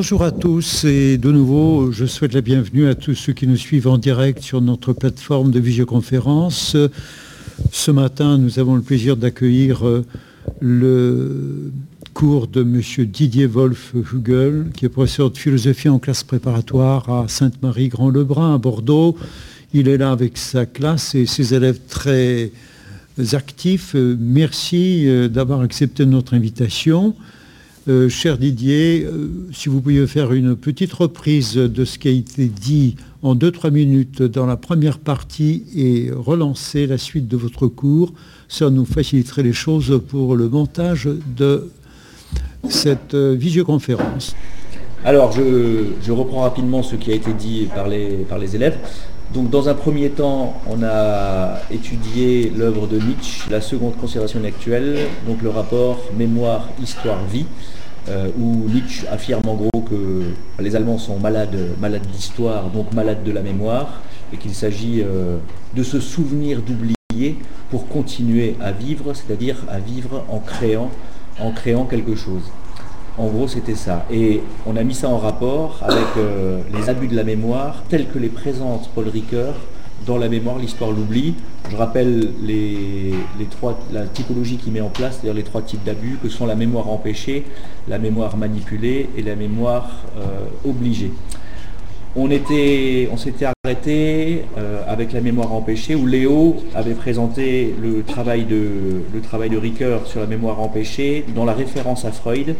Bonjour à tous et de nouveau, je souhaite la bienvenue à tous ceux qui nous suivent en direct sur notre plateforme de visioconférence. Ce matin, nous avons le plaisir d'accueillir euh, le cours de M. Didier Wolf-Hugel, qui est professeur de philosophie en classe préparatoire à Sainte-Marie-Grand-Lebrun à Bordeaux. Il est là avec sa classe et ses élèves très actifs. Merci euh, d'avoir accepté notre invitation. Euh, cher Didier, euh, si vous pouviez faire une petite reprise de ce qui a été dit en 2-3 minutes dans la première partie et relancer la suite de votre cours, ça nous faciliterait les choses pour le montage de cette euh, visioconférence. Alors, je, reprends rapidement ce qui a été dit par les, par les élèves. Donc, dans un premier temps, on a étudié l'œuvre de Nietzsche, la seconde conservation actuelle, donc le rapport mémoire, histoire, vie. Euh, où Nietzsche affirme en gros que les Allemands sont malades, malades d'histoire, donc malades de la mémoire, et qu'il s'agit euh, de se souvenir d'oublier pour continuer à vivre, c'est-à-dire à vivre en créant, quelque chose. En gros, c'était ça. Et on a mis ça en rapport avec euh, les abus de la mémoire tels que les présente Paul Ricoeur dans la mémoire, l'histoire, l'oubli. Je rappelle les, trois, la typologie qui met en place, c'est-à-dire les trois types d'abus, que sont la mémoire empêchée, la mémoire manipulée et la mémoire euh, obligée. On s'était arrêté euh, avec la mémoire empêchée, où Léo avait présenté le travail de, le travail de Ricoeur sur la mémoire empêchée dans la référence à Freud,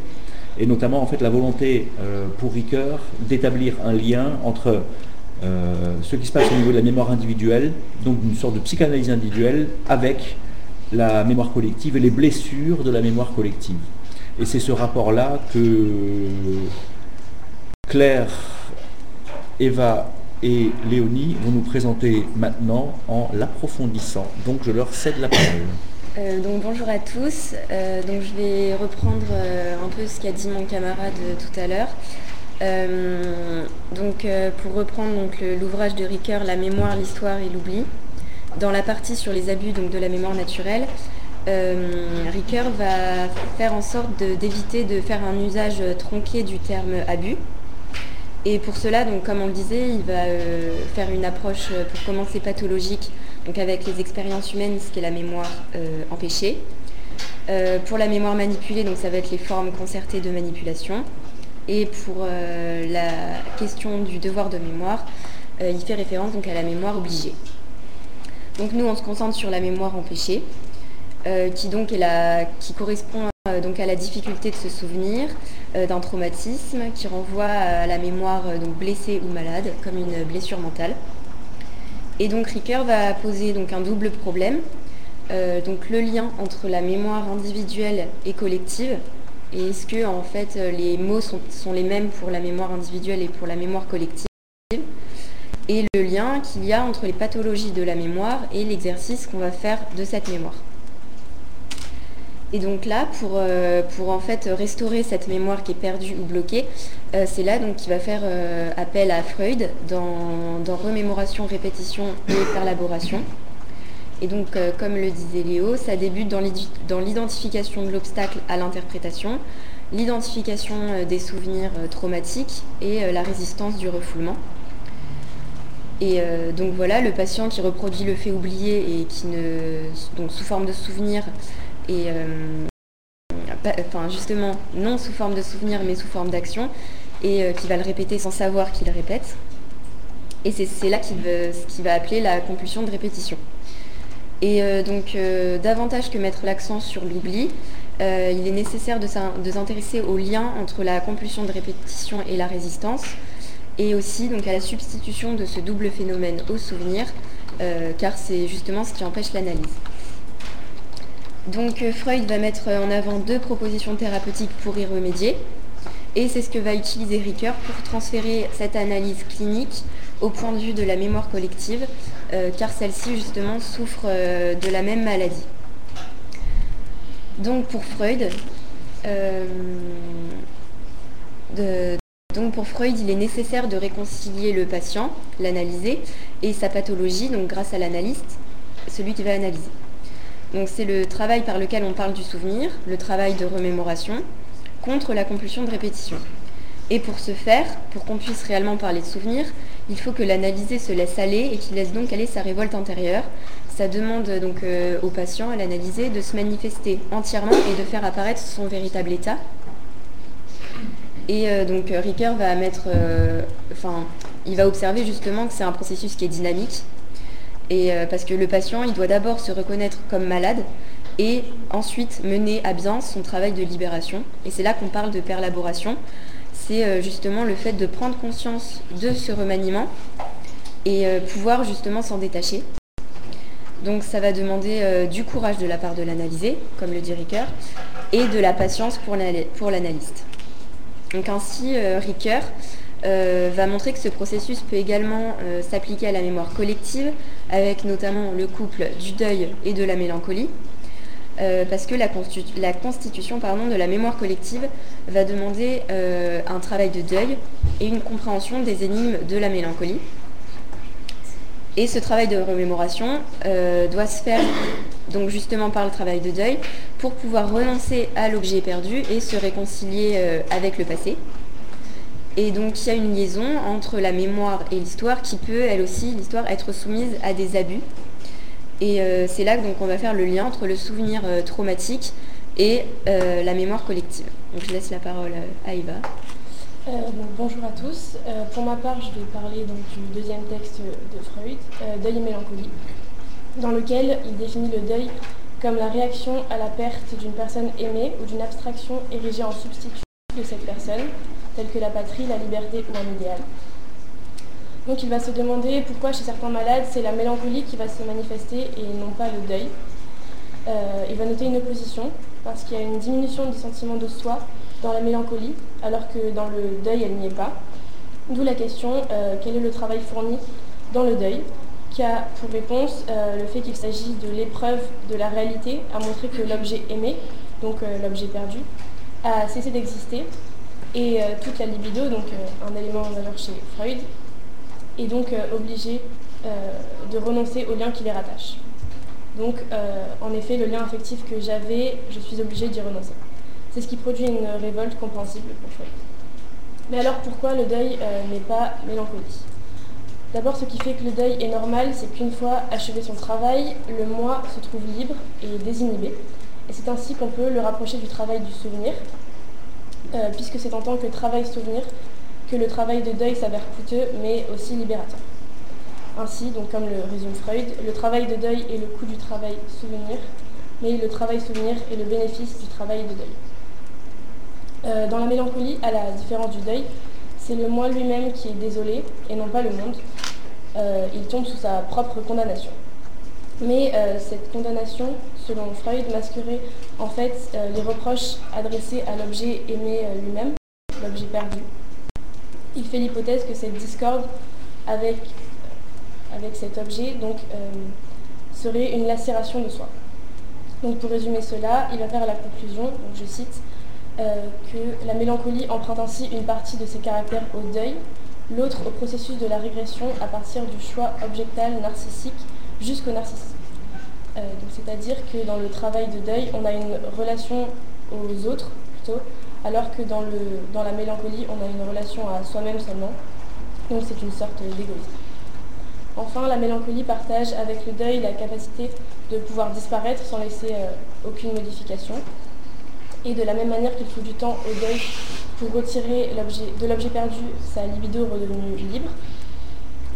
et notamment en fait la volonté euh, pour Ricoeur d'établir un lien entre euh, ce qui se passe au niveau de la mémoire individuelle, donc une sorte de psychanalyse individuelle avec la mémoire collective et les blessures de la mémoire collective. Et c'est ce rapport-là que Claire, Eva et Léonie vont nous présenter maintenant en l'approfondissant. Donc je leur cède la parole. Euh, donc bonjour à tous. Euh, donc je vais reprendre un peu ce qu'a dit mon camarade tout à l'heure. Euh, donc, euh, pour reprendre l'ouvrage de Ricoeur, La mémoire, l'histoire et l'oubli, dans la partie sur les abus donc, de la mémoire naturelle, euh, Ricoeur va faire en sorte d'éviter de, faire un usage tronqué du terme abus. Et pour cela, donc, comme on le disait, il va faire une approche pour commencer pathologique, donc avec les expériences humaines, ce qui est la mémoire empêchée. pour la mémoire manipulée, donc ça va être les formes concertées de manipulation. Et pour euh, la question du devoir de mémoire, euh, il fait référence donc à la mémoire obligée. Donc nous, on se concentre sur la mémoire empêchée, euh, qui donc est la, qui correspond donc à la difficulté de se souvenir d'un traumatisme, qui renvoie à la mémoire donc blessée ou malade, comme une blessure mentale. Et donc Ricoeur va poser donc un double problème, donc le lien entre la mémoire individuelle et collective, et est-ce que en fait euh, les mots sont, les mêmes pour la mémoire individuelle et pour la mémoire collective Et le lien qu'il y a entre les pathologies de la mémoire et l'exercice qu'on va faire de cette mémoire. Et donc là, pour, euh, pour, en fait restaurer cette mémoire qui est perdue ou bloquée, euh, c'est là donc qu'il va faire appel à Freud dans, dans remémoration, répétition et perlaboration. Et donc, euh, comme le disait Léo, ça débute dans l'identification de l'obstacle à l'interprétation, l'identification euh, des souvenirs euh, traumatiques et la résistance du refoulement. Et donc voilà, le patient qui reproduit le fait oublié et qui ne, donc sous forme de souvenir et enfin justement non sous forme de souvenir mais sous forme d'action et qui va le répéter sans savoir qu'il répète. Et c'est là qu'il va appeler la compulsion de répétition. Et euh, donc, euh, davantage que mettre l'accent sur l'oubli, euh, il est nécessaire de s'intéresser au lien entre la compulsion de répétition et la résistance, et aussi donc à la substitution de ce double phénomène au souvenir, car c'est justement ce qui empêche l'analyse. Donc Freud va mettre en avant deux propositions thérapeutiques pour y remédier, et c'est ce que va utiliser Ricoeur pour transférer cette analyse clinique au point de vue de la mémoire collective, car celle-ci justement souffre euh, de la même maladie. Donc pour Freud, euh, donc pour Freud, il est nécessaire de réconcilier le patient, l'analyser, et sa pathologie, donc grâce à l'analyste, celui qui va analyser. Donc c'est le travail par lequel on parle du souvenir, le travail de remémoration, contre la compulsion de répétition. Et pour ce faire, pour qu'on puisse réellement parler de souvenirs, il faut que l'analysé se laisse aller et qu'il laisse donc aller sa révolte intérieure. Ça demande donc euh, au patient, à l'analysé, de se manifester entièrement et de faire apparaître son véritable état. Et euh, donc Ricoeur va mettre, enfin, il va observer justement que c'est un processus qui est dynamique. Parce que le patient, il doit d'abord se reconnaître comme malade, et ensuite mener à bien son travail de libération. Et c'est là qu'on parle de perlaboration. C'est euh, justement le fait de prendre conscience de ce remaniement et euh, pouvoir justement s'en détacher. Donc ça va demander euh, du courage de la part de l'analysé, comme le dit Ricoeur, et de la patience pour l'analyste. Donc ainsi, Ricoeur va montrer que ce processus peut également s'appliquer à la mémoire collective, avec notamment le couple du deuil et de la mélancolie, euh, parce que la, constitution de la mémoire collective va demander euh, un travail de deuil et une compréhension des énigmes de la mélancolie. Et ce travail de remémoration euh, doit se faire donc justement par le travail de deuil pour pouvoir renoncer à l'objet perdu et se réconcilier avec le passé. Et donc il y a une liaison entre la mémoire et l'histoire qui peut, elle aussi, l'histoire, être soumise à des abus et euh, c'est là qu'on va faire le lien entre le souvenir euh, traumatique et euh, la mémoire collective. Donc je laisse la parole à Eva. bonjour à tous. pour ma part, je vais parler donc, du deuxième texte de Freud, Deuil et mélancolie, dans lequel il définit le deuil comme la réaction à la perte d'une personne aimée ou d'une abstraction érigée en substitut de cette personne, telle que la patrie, la liberté ou un idéal. Donc il va se demander pourquoi chez certains malades c'est la mélancolie qui va se manifester et non pas le deuil. Euh, il va noter une opposition parce qu'il y a une diminution du sentiment de soi dans la mélancolie alors que dans le deuil elle n'y est pas. D'où la question euh, quel est le travail fourni dans le deuil qui a pour réponse euh, le fait qu'il s'agit de l'épreuve de la réalité à montrer que l'objet aimé, donc l'objet perdu, a cessé d'exister et toute la libido, donc un élément majeur chez Freud, et donc euh, obligé euh, de renoncer au lien qui les rattache. Donc, euh, en effet, le lien affectif que j'avais, je suis obligée d'y renoncer. C'est ce qui produit une révolte compréhensible pour Freud. Mais alors, pourquoi le deuil n'est pas mélancolie D'abord, ce qui fait que le deuil est normal, c'est qu'une fois achevé son travail, le moi se trouve libre et désinhibé. Et c'est ainsi qu'on peut le rapprocher du travail du souvenir, puisque c'est en tant que travail-souvenir que le travail de deuil s'avère coûteux mais aussi libérateur. Ainsi, donc comme le résume Freud, le travail de deuil est le coût du travail souvenir, mais le travail souvenir est le bénéfice du travail de deuil. Euh, dans la mélancolie, à la différence du deuil, c'est le moi lui-même qui est désolé et non pas le monde. Euh, il tombe sous sa propre condamnation. Mais euh, cette condamnation, selon Freud, masquerait en fait les reproches adressés à l'objet aimé lui-même, l'objet perdu, il fait l'hypothèse que cette discorde avec, cet objet euh, serait une lacération de soi. Donc pour résumer cela, il va faire la conclusion, je cite, euh, que la mélancolie emprunte ainsi une partie de ses caractères au deuil, l'autre au processus de la régression à partir du choix objectal narcissique jusqu'au narcissisme. Euh, c'est-à-dire que dans le travail de deuil, on a une relation aux autres plutôt alors que dans, la mélancolie, on a une relation à soi-même seulement. Donc c'est une sorte d'égoïsme. Enfin, la mélancolie partage avec le deuil la capacité de pouvoir disparaître sans laisser euh, aucune modification. Et de la même manière qu'il faut du temps au deuil pour retirer de l'objet perdu sa libido redevenue libre,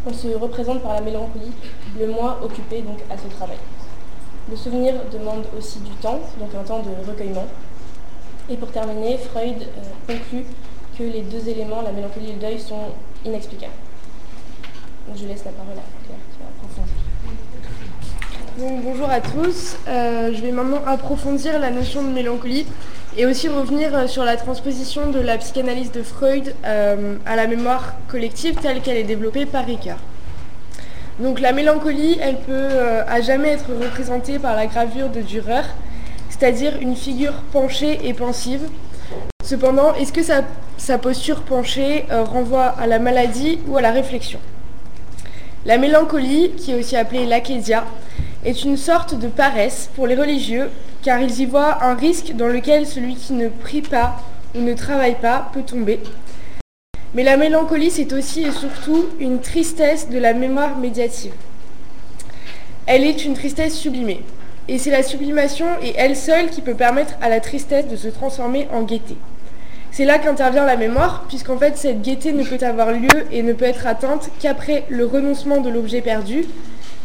on se représente par la mélancolie le moi occupé donc à ce travail. Le souvenir demande aussi du temps, donc un temps de recueillement, et pour terminer, Freud euh, conclut que les deux éléments, la mélancolie et le deuil, sont inexplicables. Donc je laisse la parole à Claire qui va approfondir. bonjour à tous. Euh, je vais maintenant approfondir la notion de mélancolie et aussi revenir euh, sur la transposition de la psychanalyse de Freud à la mémoire collective telle qu'elle est développée par Ricard. Donc la mélancolie, elle peut à jamais être représentée par la gravure de Dürer, c'est-à-dire une figure penchée et pensive. Cependant, est-ce que sa, posture penchée euh, renvoie à la maladie ou à la réflexion? La mélancolie, qui est aussi appelée l'achésia, est une sorte de paresse pour les religieux, car ils y voient un risque dans lequel celui qui ne prie pas ou ne travaille pas peut tomber. Mais la mélancolie, c'est aussi et surtout une tristesse de la mémoire médiative. Elle est une tristesse sublimée. Et c'est la sublimation et elle seule qui peut permettre à la tristesse de se transformer en gaieté. C'est là qu'intervient la mémoire, puisqu'en fait cette gaieté ne peut avoir lieu et ne peut être atteinte qu'après le renoncement de l'objet perdu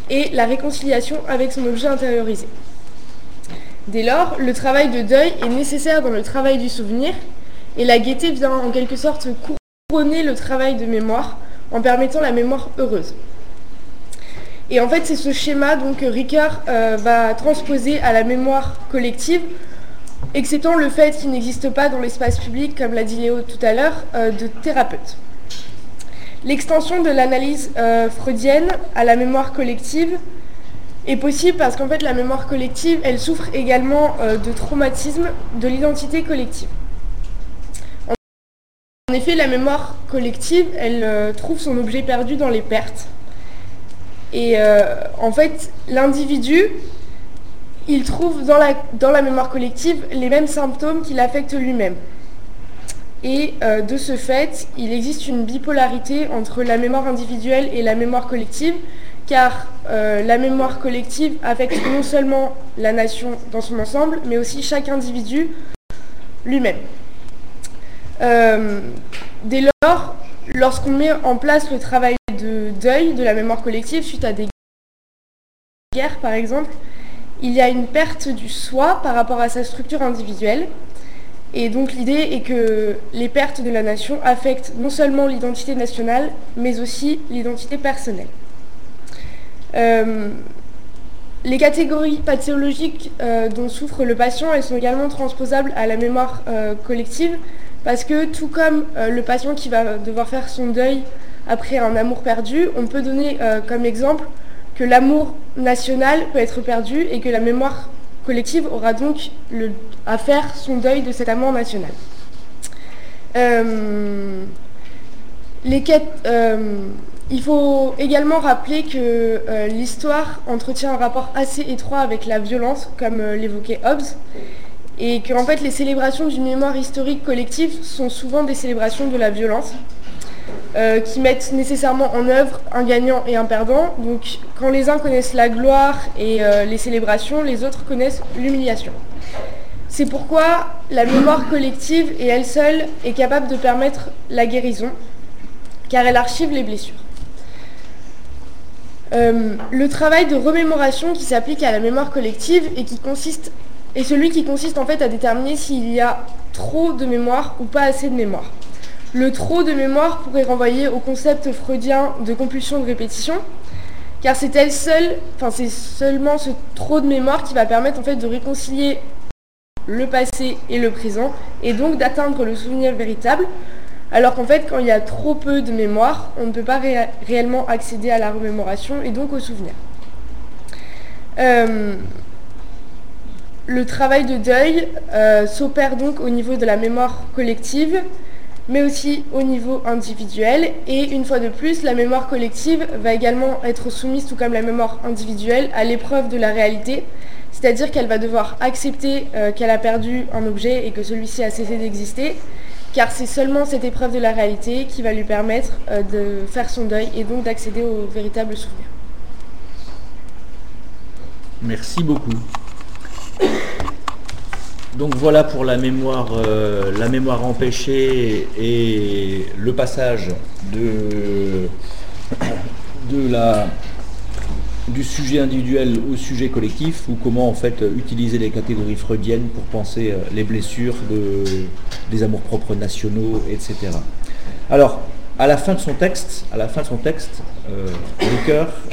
et la réconciliation avec son objet intériorisé. Dès lors, le travail de deuil est nécessaire dans le travail du souvenir, et la gaieté vient en quelque sorte couronner le travail de mémoire en permettant la mémoire heureuse. Et en fait, c'est ce schéma donc, que Ricoeur euh, va transposer à la mémoire collective, exceptant le fait qu'il n'existe pas dans l'espace public, comme l'a dit Léo tout à l'heure, euh, de thérapeute. L'extension de l'analyse euh, freudienne à la mémoire collective est possible parce qu'en fait la mémoire collective, elle souffre également de traumatisme de l'identité collective. En effet, la mémoire collective, elle trouve son objet perdu dans les pertes. Et euh, en fait, l'individu, il trouve dans la, dans la, mémoire collective les mêmes symptômes qui l'affectent lui-même. Et euh, de ce fait, il existe une bipolarité entre la mémoire individuelle et la mémoire collective, car euh, la mémoire collective affecte non seulement la nation dans son ensemble, mais aussi chaque individu lui-même. dès lors, lorsqu'on met en place le travail deuil de la mémoire collective suite à des guerres par exemple, il y a une perte du soi par rapport à sa structure individuelle. Et donc l'idée est que les pertes de la nation affectent non seulement l'identité nationale, mais aussi l'identité personnelle. Euh, les catégories pathologiques euh, dont souffre le patient, elles sont également transposables à la mémoire euh, collective, parce que tout comme le patient qui va devoir faire son deuil après un amour perdu, on peut donner euh, comme exemple que l'amour national peut être perdu et que la mémoire collective aura donc à faire son deuil de cet amour national. Euh, euh, il faut également rappeler que l'histoire entretient un rapport assez étroit avec la violence, comme l'évoquait Hobbes, et que en fait, les célébrations d'une mémoire historique collective sont souvent des célébrations de la violence. Euh, qui mettent nécessairement en œuvre un gagnant et un perdant. Donc quand les uns connaissent la gloire et euh, les célébrations, les autres connaissent l'humiliation. C'est pourquoi la mémoire collective et elle seule est capable de permettre la guérison, car elle archive les blessures. Euh, le travail de remémoration qui s'applique à la mémoire collective et qui consiste est celui qui consiste en fait à déterminer s'il y a trop de mémoire ou pas assez de mémoire. Le trop de mémoire pourrait renvoyer au concept freudien de compulsion de répétition, car c'est elle seule, enfin c'est seulement ce trop de mémoire qui va permettre en fait de réconcilier le passé et le présent, et donc d'atteindre le souvenir véritable, alors qu'en fait quand il y a trop peu de mémoire, on ne peut pas réellement accéder à la remémoration et donc au souvenir. Euh, le travail de deuil euh, s'opère donc au niveau de la mémoire collective, mais aussi au niveau individuel. Et une fois de plus, la mémoire collective va également être soumise, tout comme la mémoire individuelle, à l'épreuve de la réalité, c'est-à-dire qu'elle va devoir accepter euh, qu'elle a perdu un objet et que celui-ci a cessé d'exister, car c'est seulement cette épreuve de la réalité qui va lui permettre euh, de faire son deuil et donc d'accéder au véritable souvenir. Merci beaucoup. Donc voilà pour la mémoire, euh, la mémoire empêchée et le passage de, du sujet individuel au sujet collectif ou comment en fait utiliser les catégories freudiennes pour penser euh, les blessures de, des amours-propres nationaux, etc. Alors, à la fin de son texte, à la fin de son texte, euh,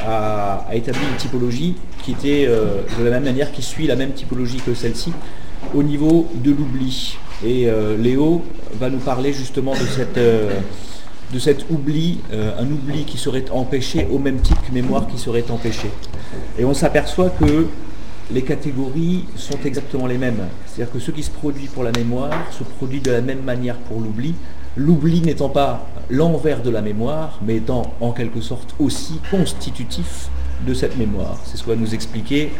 a, établi une typologie qui était de la même manière, qui suit la même typologie que celle-ci, au niveau de l'oubli. Et euh, Léo va nous parler justement de, cette, euh, de cet oubli, euh, un oubli qui serait empêché au même titre que mémoire qui serait empêchée. Et on s'aperçoit que les catégories sont exactement les mêmes. C'est-à-dire que ce qui se produit pour la mémoire se produit de la même manière pour l'oubli. L'oubli n'étant pas l'envers de la mémoire, mais étant en quelque sorte aussi constitutif de cette mémoire. C'est ce que va nous expliquer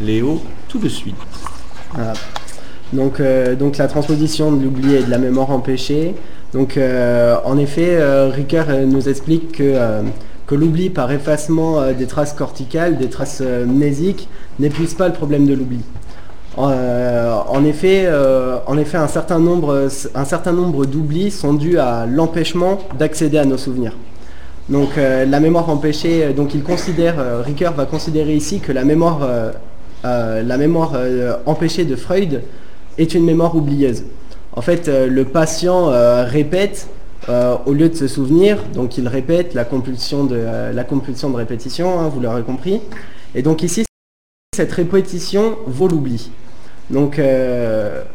Léo tout de suite. Donc, euh, donc la transposition de l'oubli et de la mémoire empêchée. Donc en effet, Ricoeur nous explique que, l'oubli par effacement des traces corticales, des traces mnésiques, n'épuise pas le problème de l'oubli. en, effet, en effet, un certain nombre, un certain nombre d'oublis sont dus à l'empêchement d'accéder à nos souvenirs. Donc la mémoire empêchée, donc il considère, Ricoeur va considérer ici que la mémoire euh, la mémoire euh, empêchée de Freud est une mémoire oublieuse. En fait, euh, le patient répète au lieu de se souvenir, donc il répète la compulsion de, répétition, hein, vous l'aurez compris. Et donc ici, cette répétition vaut l'oubli. Donc,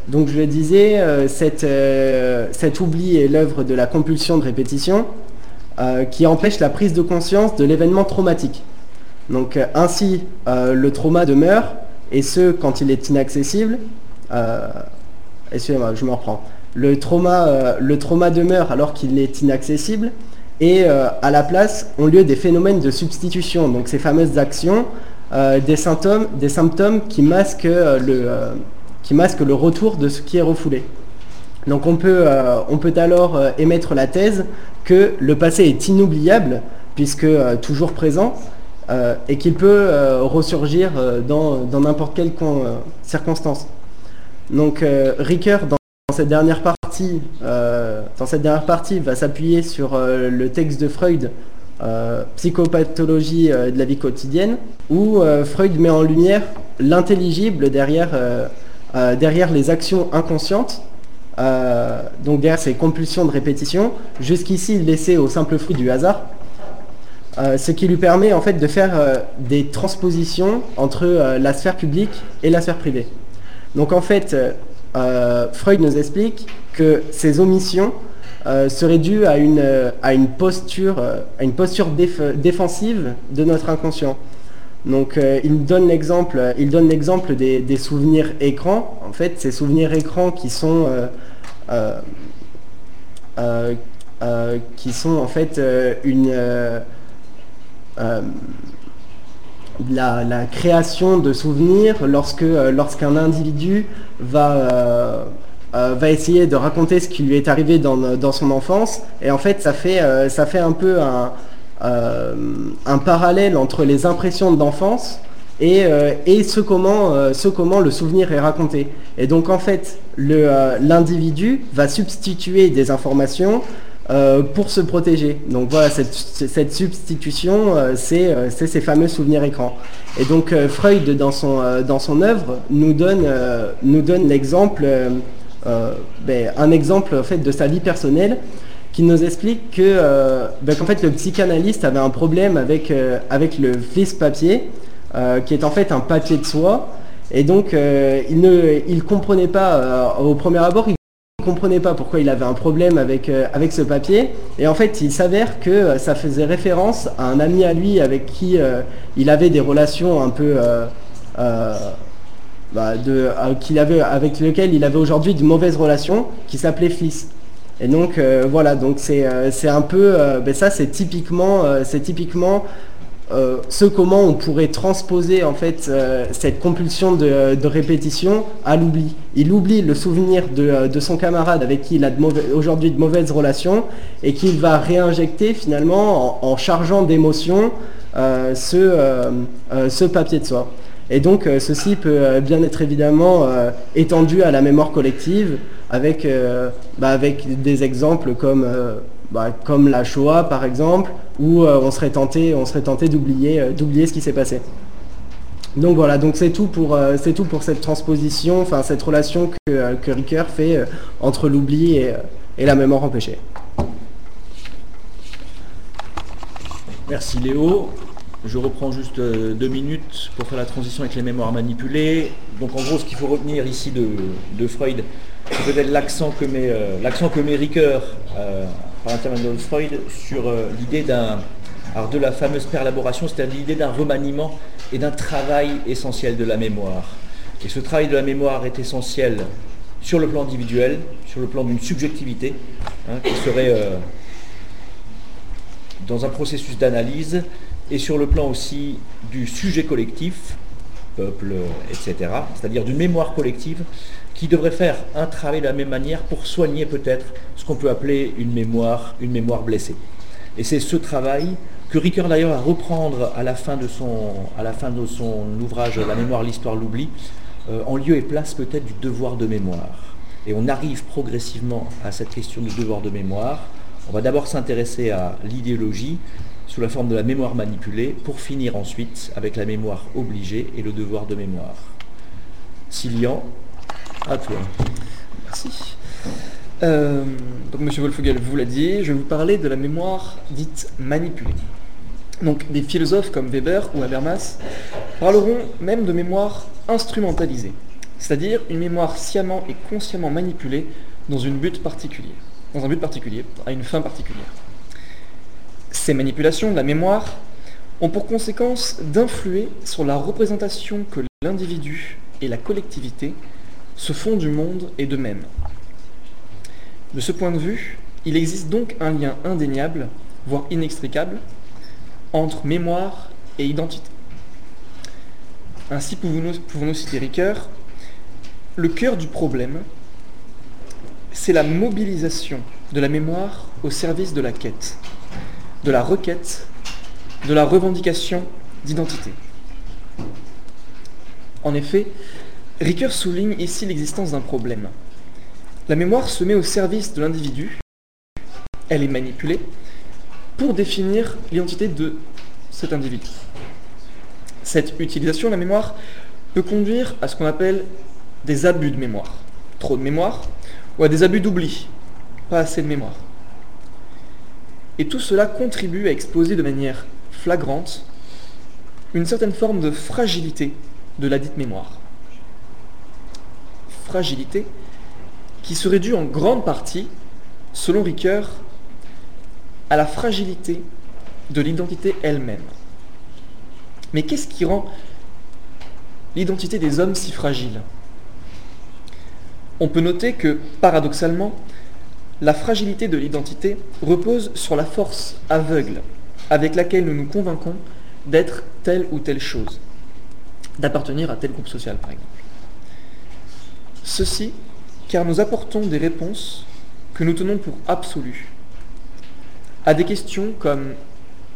donc je le disais, cet oubli est l'œuvre de la compulsion de répétition qui empêche la prise de conscience de l'événement traumatique. Donc euh, ainsi, euh, le trauma demeure, et ce, quand il est inaccessible, euh, excusez-moi, je me reprends. Le trauma, demeure alors qu'il est inaccessible, et à la place ont lieu des phénomènes de substitution, donc ces fameuses actions, des, symptômes, qui masquent, le, retour de ce qui est refoulé. Donc on peut alors émettre la thèse que le passé est inoubliable, puisque toujours présent, euh, et qu'il peut euh, ressurgir euh, dans n'importe quelle circonstance. Donc Ricoeur, dans, cette dernière partie, dans cette dernière partie, va s'appuyer sur le texte de Freud, Psychopathologie de la vie quotidienne, où Freud met en lumière l'intelligible derrière, derrière les actions inconscientes donc derrière ces compulsions de répétition, jusqu'ici laissées au simple fruit du hasard, euh, ce qui lui permet en fait de faire euh, des transpositions entre euh, la sphère publique et la sphère privée. Donc en fait, Freud nous explique que ces omissions seraient dues à une, posture, défensive de notre inconscient. Donc il donne l'exemple, il donne l'exemple des, des, souvenirs écrans. En fait, ces souvenirs écrans qui sont qui sont en fait une euh, la, création de souvenirs lorsque euh, lorsqu'un individu va euh, va essayer de raconter ce qui lui est arrivé dans, son enfance et en fait ça fait ça fait un peu un, un parallèle entre les impressions d'enfance et, et ce, comment, ce comment le souvenir est raconté. Et donc en fait, l'individu va substituer des informations euh, pour se protéger. Donc voilà, cette, substitution, euh, euh, c'est ces fameux souvenirs écrans. Et donc Freud, dans son, œuvre, nous donne, l'exemple, ben, un exemple en fait, de sa vie personnelle qui nous explique que qu'en fait le psychanalyste avait un problème avec, le fils papier, qui est en fait un papier de soie. Et donc, il ne il comprenait pas, au premier abord, comprenait pas pourquoi il avait un problème avec, euh, avec ce papier. Et en fait, il s'avère que euh, ça faisait référence à un ami à lui avec qui euh, il avait des relations un peu... Bah, qu'il avait, avec lequel il avait aujourd'hui de mauvaises relations, qui s'appelait Fils. Et donc voilà, donc c'est un peu, ben ça c'est typiquement, c'est typiquement euh, ce comment on pourrait transposer en fait euh, cette compulsion de, répétition à l'oubli. Il oublie le souvenir de, euh, son camarade avec qui il a aujourd'hui de mauvaises relations et qu'il va réinjecter finalement en, chargeant d'émotions ce, ce, papier de soi. Et donc ceci peut bien être évidemment étendu à la mémoire collective avec, bah, avec des exemples comme bah, comme la Shoah par exemple, où euh, on serait tenté, on serait tenté d'oublier, euh, d'oublier ce qui s'est passé. Donc voilà, donc c'est tout pour euh, c'est tout pour cette transposition, enfin cette relation que, que Ricoeur fait entre l'oubli et, la mémoire empêchée. Merci Léo. Je reprends juste deux minutes pour faire la transition avec les mémoires manipulées. Donc en gros, ce qu'il faut retenir ici de, Freud, c'est peut-être l'accent que met, l'accent que met Ricoeur par l'intermédiaire de Freud sur euh, l'idée d'un, de la fameuse perlaboration, c'est-à-dire l'idée d'un remaniement et d'un travail essentiel de la mémoire. Et ce travail de la mémoire est essentiel sur le plan individuel, sur le plan d'une subjectivité, hein, qui serait euh, dans un processus d'analyse, et sur le plan aussi du sujet collectif, peuple, etc., c'est-à-dire d'une mémoire collective qui devrait faire un travail de la même manière pour soigner peut-être ce qu'on peut appeler une mémoire, une mémoire blessée. Et c'est ce travail que Ricoeur d'ailleurs va reprendre à la fin de son, à la fin de son ouvrage La mémoire, l'histoire, l'oubli, euh, en lieu et place peut-être du devoir de mémoire. Et on arrive progressivement à cette question du devoir de mémoire. On va d'abord s'intéresser à l'idéologie sous la forme de la mémoire manipulée, pour finir ensuite avec la mémoire obligée et le devoir de mémoire. Silian, à toi. Merci. Euh, donc Monsieur Wolfgel vous l'a dit, je vais vous parler de la mémoire dite manipulée. Donc des philosophes comme Weber ou Habermas parleront même de mémoire instrumentalisée, c'est-à-dire une mémoire sciemment et consciemment manipulée dans, une but particulier, dans un but particulier, à une fin particulière. Ces manipulations de la mémoire ont pour conséquence d'influer sur la représentation que l'individu et la collectivité se font du monde et d'eux-mêmes. De ce point de vue, il existe donc un lien indéniable, voire inextricable, entre mémoire et identité. Ainsi pouvons-nous citer Ricoeur, le cœur du problème, c'est la mobilisation de la mémoire au service de la quête, de la requête, de la revendication d'identité. En effet, Ricoeur souligne ici l'existence d'un problème. La mémoire se met au service de l'individu, elle est manipulée, pour définir l'identité de cet individu. Cette utilisation de la mémoire peut conduire à ce qu'on appelle des abus de mémoire. Trop de mémoire ou à des abus d'oubli, pas assez de mémoire. Et tout cela contribue à exposer de manière flagrante une certaine forme de fragilité de la dite mémoire. Fragilité qui serait due en grande partie, selon Ricoeur, à la fragilité de l'identité elle-même. Mais qu'est-ce qui rend l'identité des hommes si fragile? On peut noter que, paradoxalement, la fragilité de l'identité repose sur la force aveugle avec laquelle nous nous convainquons d'être telle ou telle chose, d'appartenir à tel groupe social par exemple. Ceci car nous apportons des réponses que nous tenons pour absolues à des questions comme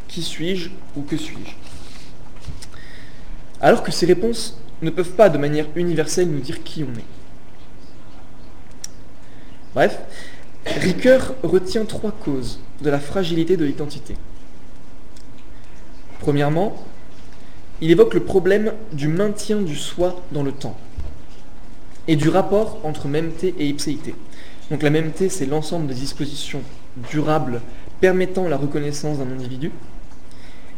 qui suis-je ou que suis-je? Alors que ces réponses ne peuvent pas de manière universelle nous dire qui on est. Bref, Ricoeur retient trois causes de la fragilité de l'identité. Premièrement, il évoque le problème du maintien du soi dans le temps et du rapport entre mêmeté et ipséité. Donc la mêmeté, c'est l'ensemble des dispositions durables permettant la reconnaissance d'un individu.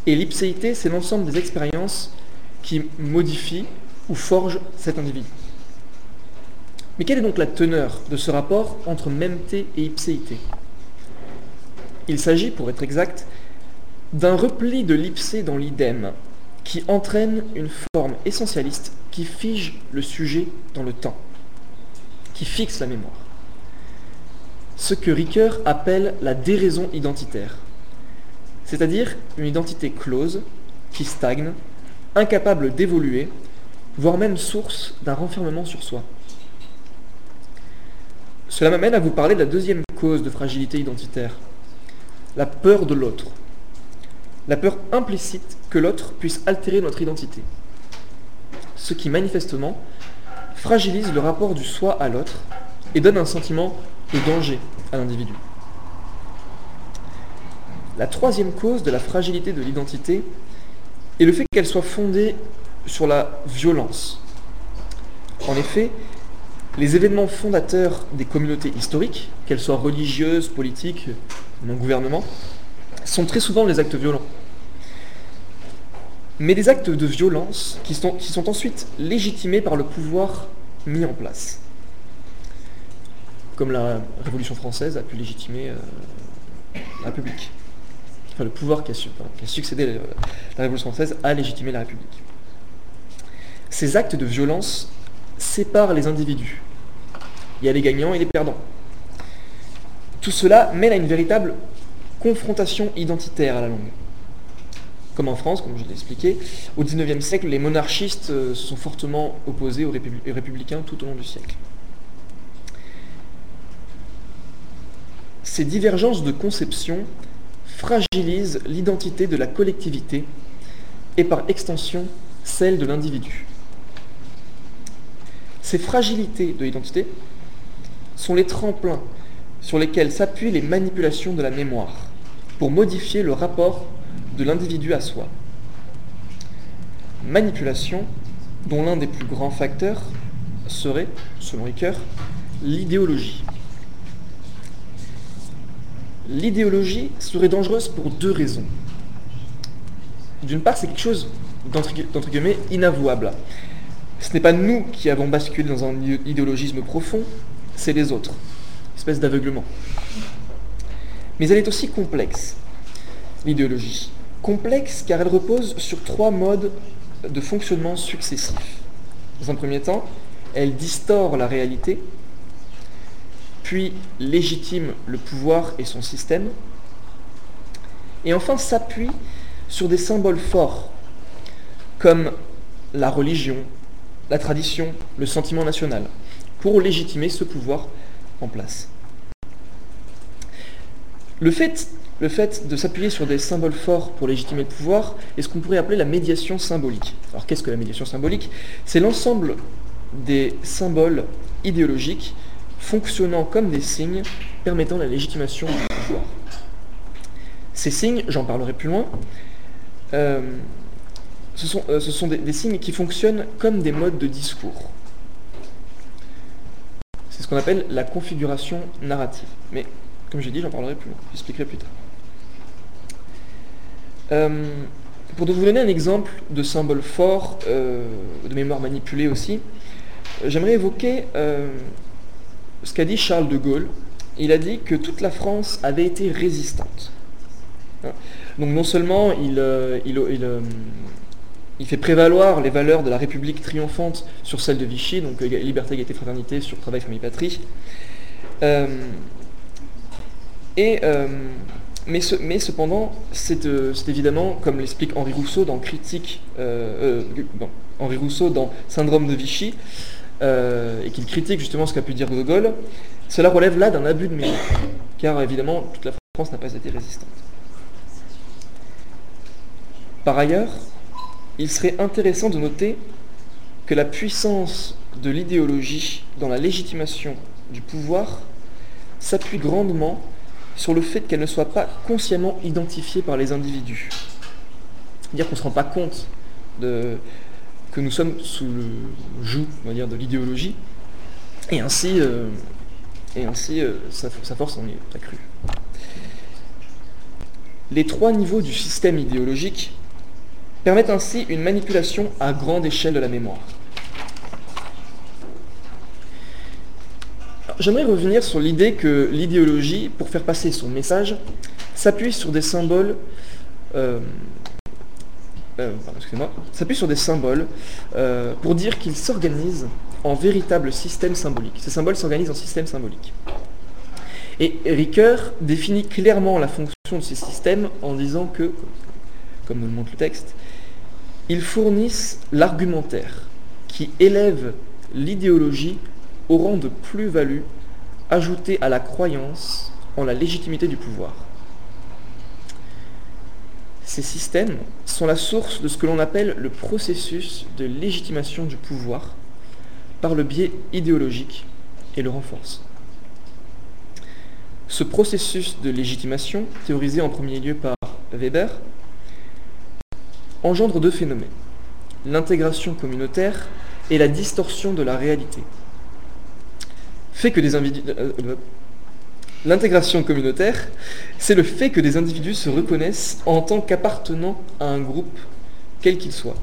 Et l'ipséité, c'est l'ensemble des expériences qui modifient ou forgent cet individu. Mais quelle est donc la teneur de ce rapport entre mêmeté et ipséité Il s'agit, pour être exact, d'un repli de l'ipsé dans l'idem qui entraîne une forme essentialiste qui fige le sujet dans le temps, qui fixe la mémoire. Ce que Ricoeur appelle la déraison identitaire, c'est-à-dire une identité close qui stagne, incapable d'évoluer, voire même source d'un renfermement sur soi. Cela m'amène à vous parler de la deuxième cause de fragilité identitaire, la peur de l'autre. La peur implicite que l'autre puisse altérer notre identité. Ce qui manifestement fragilise le rapport du soi à l'autre et donne un sentiment de danger à l'individu. La troisième cause de la fragilité de l'identité est le fait qu'elle soit fondée sur la violence. En effet, les événements fondateurs des communautés historiques, qu'elles soient religieuses, politiques, non gouvernement, sont très souvent les actes violents. Mais des actes de violence qui sont, ensuite légitimés par le pouvoir mis en place. Comme la Révolution française a pu légitimer euh, la République. Enfin, le pouvoir qui a, succédé à la Révolution française a légitimé la République. Ces actes de violence sépare les individus. Il y a les gagnants et les perdants. Tout cela mène à une véritable confrontation identitaire à la longue. Comme en France, comme je l'ai expliqué, au XIXe siècle, les monarchistes euh, se sont fortement opposés aux républicains tout au long du siècle. Ces divergences de conception fragilisent l'identité de la collectivité et par extension celle de l'individu. Ces fragilités de l'identité sont les tremplins sur lesquels s'appuient les manipulations de la mémoire pour modifier le rapport de l'individu à soi. Manipulation dont l'un des plus grands facteurs serait, selon Ricoeur, l'idéologie. L'idéologie serait dangereuse pour deux raisons. D'une part, c'est quelque chose d'entre guillemets inavouable. Ce n'est pas nous qui avons basculé dans un idéologisme profond, c'est les autres. Espèce d'aveuglement. Mais elle est aussi complexe, l'idéologie. Complexe car elle repose sur trois modes de fonctionnement successifs. Dans un premier temps, elle distord la réalité, puis légitime le pouvoir et son système, et enfin s'appuie sur des symboles forts comme la religion, la tradition, le sentiment national, pour légitimer ce pouvoir en place. Le fait, le fait de s'appuyer sur des symboles forts pour légitimer le pouvoir est ce qu'on pourrait appeler la médiation symbolique. Alors qu'est-ce que la médiation symbolique? C'est l'ensemble des symboles idéologiques fonctionnant comme des signes permettant la légitimation du pouvoir. Ces signes, j'en parlerai plus loin, euh, ce sont, euh, ce sont des, signes qui fonctionnent comme des modes de discours. C'est ce qu'on appelle la configuration narrative. Mais comme j'ai dit, j'en parlerai plus j'expliquerai plus tard. Euh, pour vous donner un exemple de symbole fort, de mémoire manipulée aussi, j'aimerais évoquer ce qu'a dit Charles de Gaulle. Il a dit que toute la France avait été résistante. Donc non seulement il, euh, euh, il, fait prévaloir les valeurs de la République triomphante sur celles de Vichy, donc euh, liberté, égalité, fraternité, sur travail, famille, patrie. Et, mais, cependant, c'est évidemment, comme l'explique Henri Rousseau dans Critique, Henri Rousseau dans Syndrome de Vichy, et qu'il critique justement ce qu'a pu dire De Gaulle, cela relève là d'un abus de mémoire, car évidemment toute la France n'a pas été résistante. Par ailleurs, il serait intéressant de noter que la puissance de l'idéologie dans la légitimation du pouvoir s'appuie grandement sur le fait qu'elle ne soit pas consciemment identifiée par les individus. C'est-à-dire qu'on ne se rend pas compte que nous sommes sous le joug de l'idéologie, et ainsi, euh, euh, sa, force en est accrue. Les trois niveaux du système idéologique permettent ainsi une manipulation à grande échelle de la mémoire. J'aimerais revenir sur l'idée que l'idéologie, pour faire passer son message, s'appuie sur des symboles euh, euh, s'appuie sur des symboles euh, pour dire qu'il s'organise en véritable système symbolique. Ces symboles s'organisent en système symbolique. Et Ricoeur définit clairement la fonction de ces systèmes en disant que, comme nous le montre le texte, ils fournissent l'argumentaire qui élève l'idéologie au rang de plus-value ajoutée à la croyance en la légitimité du pouvoir. Ces systèmes sont la source de ce que l'on appelle le processus de légitimation du pouvoir par le biais idéologique et le renforcent. Ce processus de légitimation, théorisé en premier lieu par Weber, engendre deux phénomènes, l'intégration communautaire et la distorsion de la réalité. Fait que des individus... Euh, euh, l'intégration communautaire, c'est le fait que des individus se reconnaissent en tant qu'appartenant à un groupe, quel qu'il soit.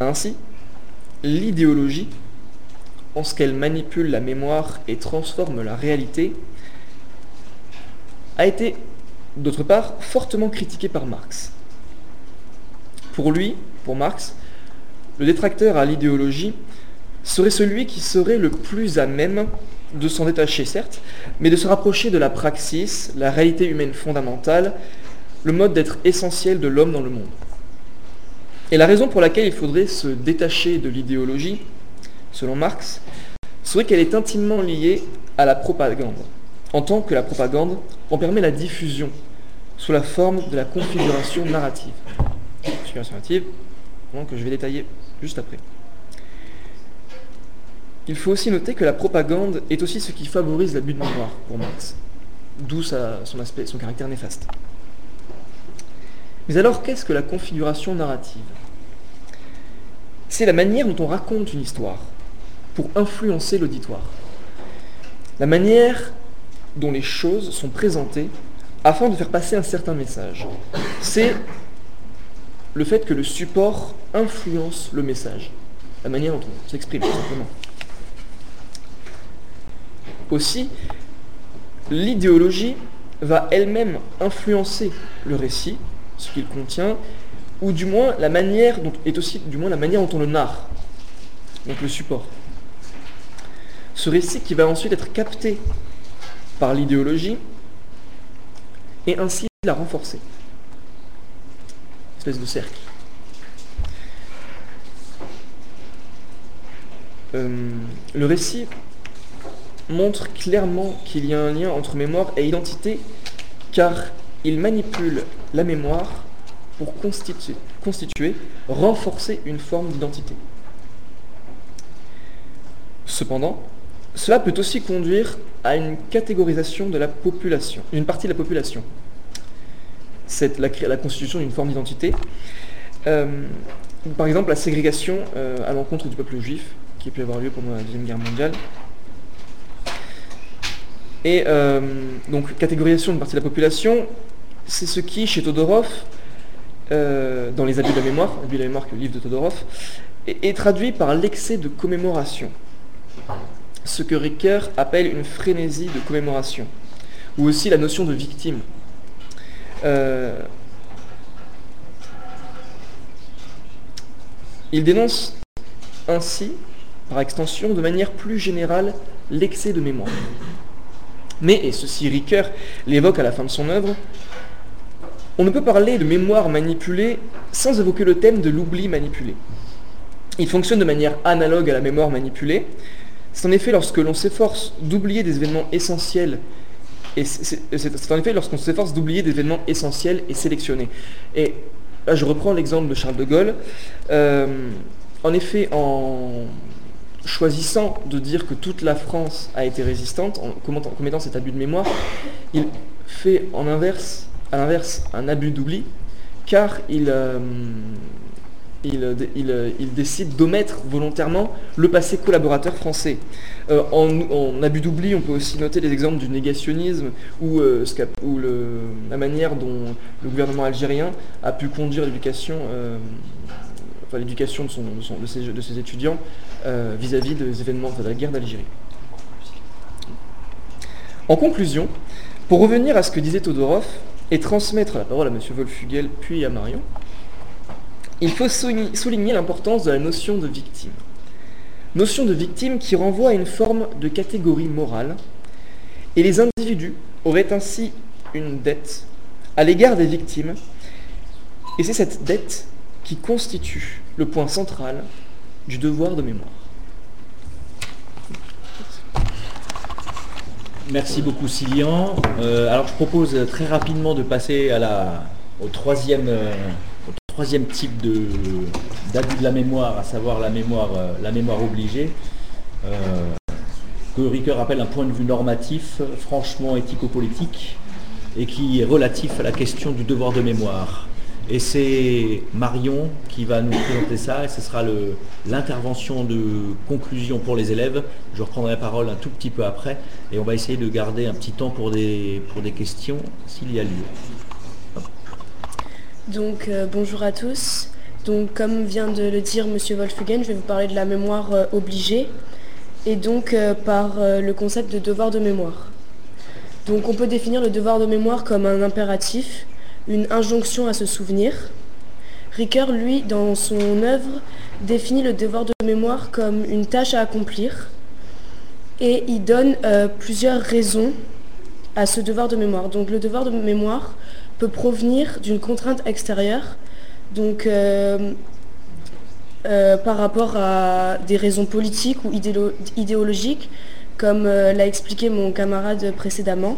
Ainsi, l'idéologie, en ce qu'elle manipule la mémoire et transforme la réalité, a été d'autre part, fortement critiqué par Marx. Pour lui, pour Marx, le détracteur à l'idéologie serait celui qui serait le plus à même de s'en détacher, certes, mais de se rapprocher de la praxis, la réalité humaine fondamentale, le mode d'être essentiel de l'homme dans le monde. Et la raison pour laquelle il faudrait se détacher de l'idéologie, selon Marx, serait qu'elle est intimement liée à la propagande, en tant que la propagande en permet la diffusion sous la forme de la configuration narrative. Configuration narrative, que je vais détailler juste après. Il faut aussi noter que la propagande est aussi ce qui favorise l'abus de mémoire pour Marx, d'où son son caractère néfaste. Mais alors, qu'est-ce que la configuration narrative? C'est la manière dont on raconte une histoire pour influencer l'auditoire. La manière dont les choses sont présentées afin de faire passer un certain message. C'est le fait que le support influence le message, la manière dont on s'exprime, tout simplement. Aussi, l'idéologie va elle-même influencer le récit, ce qu'il contient, ou du moins la manière dont est aussi du moins la manière dont on le narre, donc le support. Ce récit qui va ensuite être capté par l'idéologie et ainsi la renforcer. Espèce de cercle. Euh, le récit montre clairement qu'il y a un lien entre mémoire et identité, car il manipule la mémoire pour constituer, renforcer une forme d'identité. Cependant, cela peut aussi conduire à une catégorisation de la population, une partie de la population. C'est la, la, constitution d'une forme d'identité. Euh, par exemple, la ségrégation euh, à l'encontre du peuple juif, qui a pu avoir lieu pendant la Deuxième Guerre mondiale. Et euh, donc, catégorisation d'une partie de la population, c'est ce qui, chez Todorov, dans les abus de la mémoire, abus de la mémoire que le livre de Todorov, est traduit par l'excès de commémoration ce que Ricoeur appelle une frénésie de commémoration, ou aussi la notion de victime. Euh, il dénonce ainsi, par extension, de manière plus générale, l'excès de mémoire. Mais, et ceci Ricoeur l'évoque à la fin de son œuvre, on ne peut parler de mémoire manipulée sans évoquer le thème de l'oubli manipulé. Il fonctionne de manière analogue à la mémoire manipulée, c'est en effet lorsque l'on s'efforce d'oublier des événements essentiels et c'est en effet lorsqu'on s'efforce d'oublier des événements essentiels et sélectionnés. Et là, je reprends l'exemple de Charles de Gaulle. Euh, en effet, en choisissant de dire que toute la France a été résistante, en commettant cet abus de mémoire, il fait à l'inverse un abus d'oubli, car il, euh, il, décide d'omettre volontairement le passé collaborateur français. Euh, en, abus d'oubli, on peut aussi noter des exemples du négationnisme ou, euh, la manière dont le gouvernement algérien a pu conduire euh, l'éducation de, ses, étudiants vis-à-vis des événements de la guerre d'Algérie. En conclusion, pour revenir à ce que disait Todorov et transmettre la parole à M. Wolfugel puis à Marion, il faut souligner l'importance de la notion de victime. Notion de victime qui renvoie à une forme de catégorie morale, et les individus auraient ainsi une dette à l'égard des victimes, et c'est cette dette qui constitue le point central du devoir de mémoire. Merci beaucoup Silian. Euh, alors je propose très rapidement de passer la, au troisième, euh, type d'abus de, la mémoire, à savoir la mémoire, euh, la mémoire obligée, euh, que Ricoeur appelle un point de vue normatif, franchement éthico-politique, et qui est relatif à la question du devoir de mémoire. Et c'est Marion qui va nous présenter ça, et ce sera l'intervention de conclusion pour les élèves. Je reprendrai la parole un tout petit peu après, et on va essayer de garder un petit temps pour des, questions s'il y a lieu. Donc euh, bonjour à tous. Donc comme vient de le dire Monsieur Wolfgang, je vais vous parler de la mémoire euh, obligée et donc euh, par le concept de devoir de mémoire. Donc on peut définir le devoir de mémoire comme un impératif, une injonction à se souvenir. Ricoeur, lui, dans son œuvre, définit le devoir de mémoire comme une tâche à accomplir et il donne plusieurs raisons à ce devoir de mémoire. Donc le devoir de mémoire peut provenir d'une contrainte extérieure. Donc, euh, par rapport à des raisons politiques ou idéologiques, comme l'a expliqué mon camarade précédemment.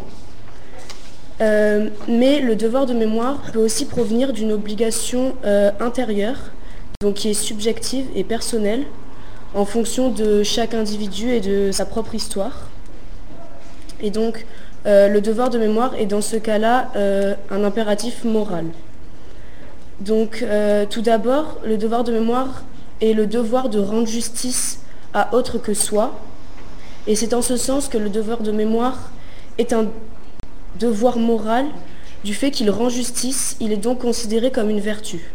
Mais le devoir de mémoire peut aussi provenir d'une obligation intérieure, donc qui est subjective et personnelle, en fonction de chaque individu et de sa propre histoire. Et donc, euh, le devoir de mémoire est dans ce cas-là euh, un impératif moral. Donc, euh, tout d'abord, le devoir de mémoire est le devoir de rendre justice à autre que soi. Et c'est en ce sens que le devoir de mémoire est un devoir moral du fait qu'il rend justice, il est donc considéré comme une vertu.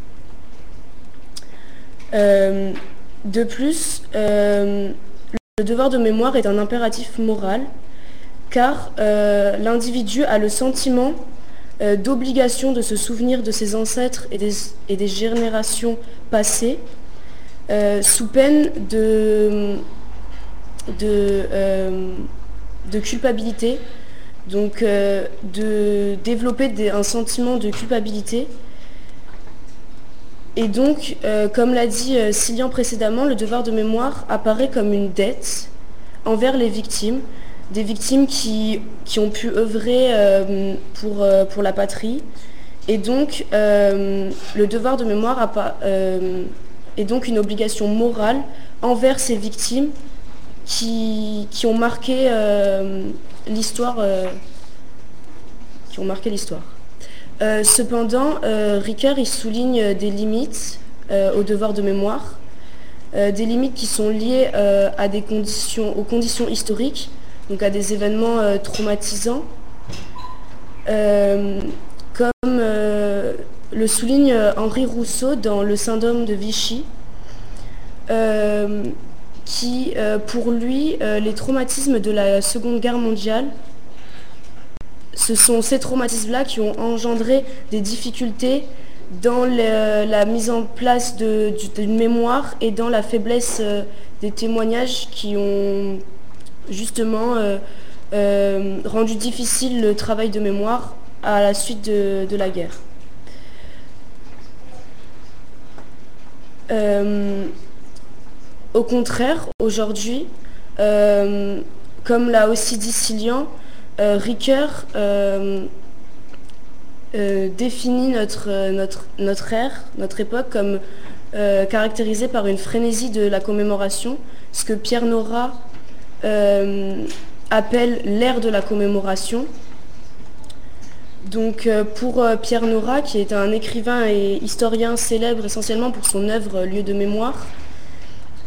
De plus, euh, le devoir de mémoire est un impératif moral car euh, l'individu a le sentiment euh, d'obligation de se souvenir de ses ancêtres et des, générations passées sous peine de, culpabilité, donc de développer un sentiment de culpabilité et donc, euh, comme l'a dit euh, précédemment, le devoir de mémoire apparaît comme une dette envers les victimes, des victimes qui, ont pu œuvrer euh, pour, la patrie. Et donc, le devoir de mémoire est donc une obligation morale envers ces victimes qui ont marqué l'histoire. qui ont marqué l'histoire. Euh, cependant, euh, Ricoeur il souligne des limites euh, au devoir de mémoire, des limites qui sont liées à des conditions, aux conditions historiques, donc à des événements traumatisants, comme le souligne Henri Rousseau dans Le syndrome de Vichy, qui, pour lui, les traumatismes de la Seconde Guerre mondiale ce sont ces traumatismes-là qui ont engendré des difficultés dans la mise en place d'une mémoire et dans la faiblesse euh, des témoignages qui ont justement euh, euh, rendu difficile le travail de mémoire à la suite de, la guerre. Au contraire, aujourd'hui, comme l'a aussi dit Cillian, euh, Ricoeur euh, euh, définit notre, notre, notre ère, notre époque, comme caractérisée par une frénésie de la commémoration, ce que Pierre Nora appelle l'ère de la commémoration. Donc pour Pierre Nora, qui est un écrivain et historien célèbre essentiellement pour son œuvre Lieu de mémoire,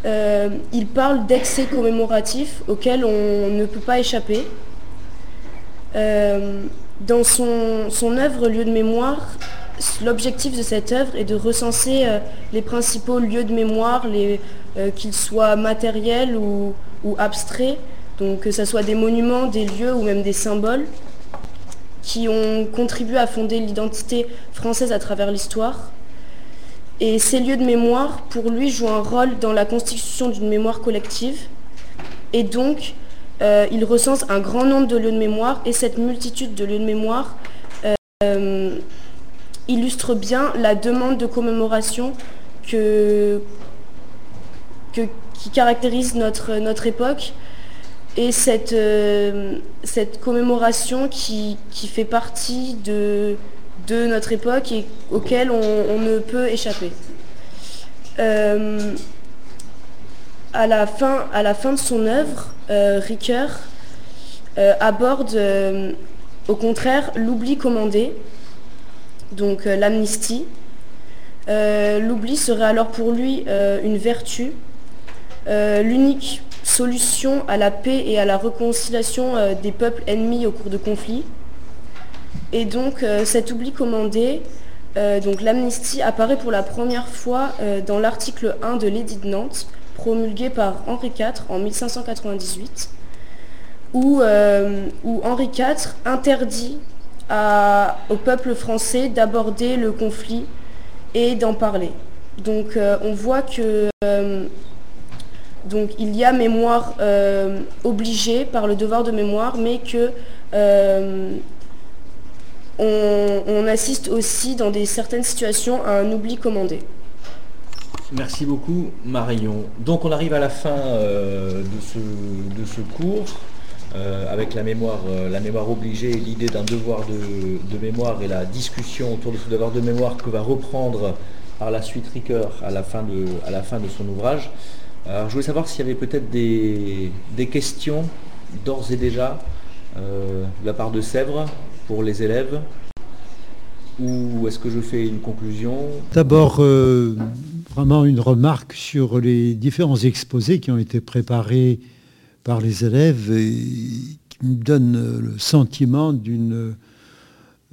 il parle d'excès commémoratifs auxquels on ne peut pas échapper. Euh, dans son, œuvre Lieu de mémoire, l'objectif de cette œuvre est de recenser euh, les principaux lieux de mémoire, euh, qu'ils soient matériels ou, abstraits, donc que ce soit des monuments, des lieux ou même des symboles qui ont contribué à fonder l'identité française à travers l'histoire. Et ces lieux de mémoire, pour lui, jouent un rôle dans la constitution d'une mémoire collective. Et donc euh, il recense un grand nombre de lieux de mémoire et cette multitude de lieux de mémoire euh, illustre bien la demande de commémoration qui caractérise notre, notre époque. Et cette, euh, cette commémoration qui, fait partie de, de, notre époque et auquel on, ne peut échapper. à, la fin, à la fin de son œuvre, euh, Ricoeur euh, aborde euh, au contraire l'oubli commandé, donc l'amnistie. L'oubli serait alors pour lui une vertu, l'unique solution à la paix et à la réconciliation des peuples ennemis au cours de conflits. Et donc cet oubli commandé, donc l'amnistie apparaît pour la première fois dans l'article 1 de l'édit de Nantes, promulgué par Henri IV en 1598, où, euh, où Henri IV interdit au peuple français d'aborder le conflit et d'en parler. Donc euh, on voit que euh, donc, il y a mémoire obligée par le devoir de mémoire, mais que on, assiste aussi dans certaines situations à un oubli commandé. Merci beaucoup Marion. Donc on arrive à la fin euh, de, ce, cours euh, avec la mémoire, euh, la mémoire obligée et l'idée d'un devoir de, mémoire et la discussion autour de ce devoir de mémoire que va reprendre par la suite Ricoeur à la fin de, son ouvrage. Alors je voulais savoir s'il y avait peut-être des, des, questions d'ores et déjà de la part de Sèvres pour les élèves ou est-ce que je fais une conclusion? D'abord, vraiment une remarque sur les différents exposés qui ont été préparés par les élèves et qui me donnent le sentiment d'une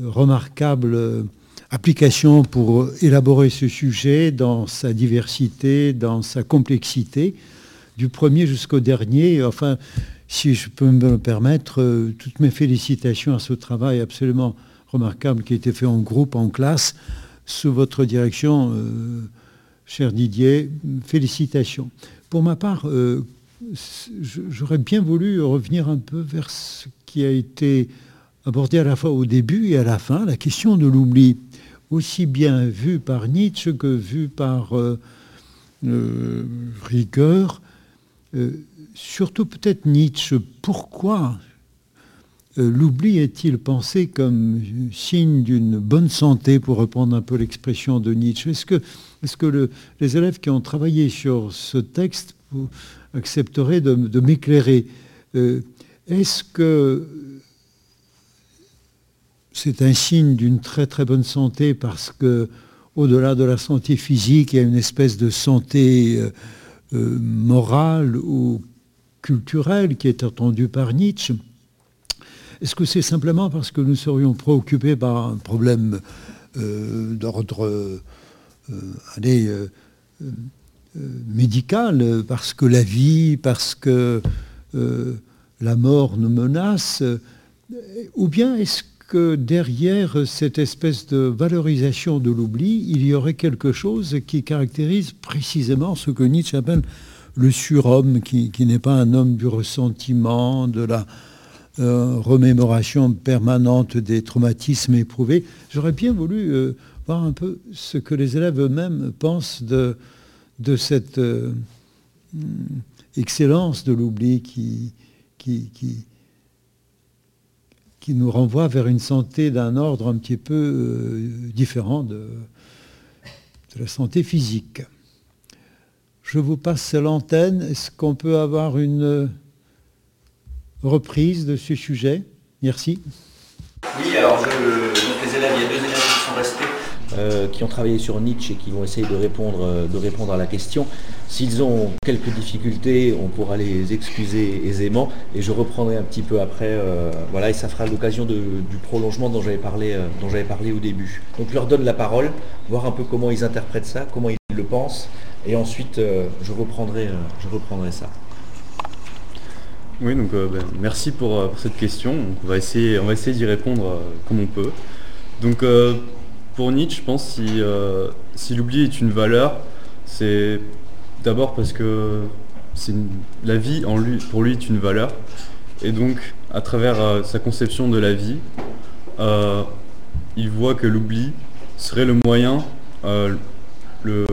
remarquable application pour élaborer ce sujet dans sa diversité, dans sa complexité, du premier jusqu'au dernier. Enfin, si je peux me permettre, toutes mes félicitations à ce travail absolument remarquable qui a été fait en groupe, en classe, sous votre direction. Euh, cher Didier, félicitations. Pour ma part, euh, j'aurais bien voulu revenir un peu vers ce qui a été abordé à la fois au début et à la fin, la question de l'oubli, aussi bien vu par Nietzsche que vu par euh, euh, surtout peut-être Nietzsche. Pourquoi l'oubli est-il pensé comme signe d'une bonne santé, pour reprendre un peu l'expression de Nietzsche? Est-ce que les élèves qui ont travaillé sur ce texte accepteraient de, m'éclairer? Euh, Est-ce que c'est un signe d'une très très bonne santé parce que au-delà de la santé physique, il y a une espèce de santé euh, euh, morale ou culturelle qui est attendue par Nietzsche. Est-ce que c'est simplement parce que nous serions préoccupés par un problème d'ordre euh, allez, euh, euh, médicale, parce que la vie, parce que la mort nous menace, ou bien est-ce que derrière cette espèce de valorisation de l'oubli, il y aurait quelque chose qui caractérise précisément ce que Nietzsche appelle le surhomme, qui, n'est pas un homme du ressentiment, de la remémoration permanente des traumatismes éprouvés. J'aurais bien voulu voir un peu ce que les élèves eux-mêmes pensent de, cette euh, excellence de l'oubli qui, qui, nous renvoie vers une santé d'un ordre un petit peu euh, différent de, la santé physique. Je vous passe l'antenne. Est-ce qu'on peut avoir une reprise de ce sujet? Merci. Oui, alors restés euh, qui ont travaillé sur Nietzsche et qui vont essayer de répondre, euh, de répondre à la question. S'ils ont quelques difficultés, on pourra les excuser aisément et je reprendrai un petit peu après. Euh, voilà, et ça fera l'occasion du prolongement dont j'avais parlé, parlé au début. Donc je leur donne la parole, voir un peu comment ils interprètent ça, comment ils le pensent, et ensuite je reprendrai, je reprendrai ça. Oui, donc ben, merci pour, cette question. on va essayer, essayer d'y répondre comme on peut. Donc pour Nietzsche, je pense si, euh, si l'oubli est une valeur, c'est d'abord parce que la vie pour lui est une valeur. Et donc, à travers euh, sa conception de la vie, euh, il voit que l'oubli serait le moyen, le,